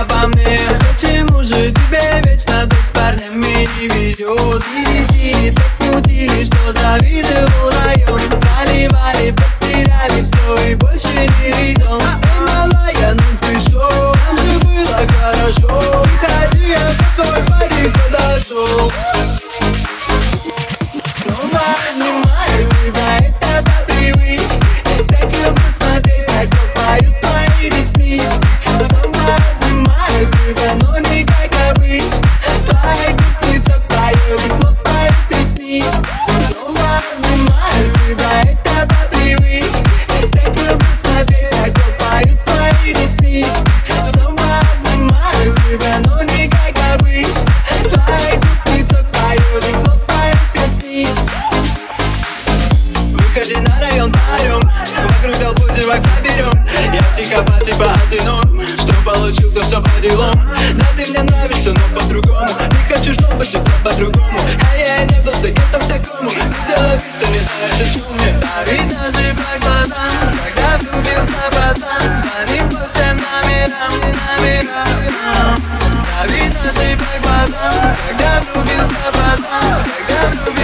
обо мне. Почему же тебе все и больше не Выходи на район парем Вокруг толпу зевак заберем. Я психопат, типа а ты норм Что получил, то все по делам Да ты мне нравишься, но по-другому. Не хочу, чтобы все по-другому. А я не был таким-то в такому. Ты ты не знаешь, о чем мне А видно же по глазам Когда влюбился в пацан Звонил по всем номерам, номерам. А видно же по глазам Когда влюбился в пацан Когда влюбился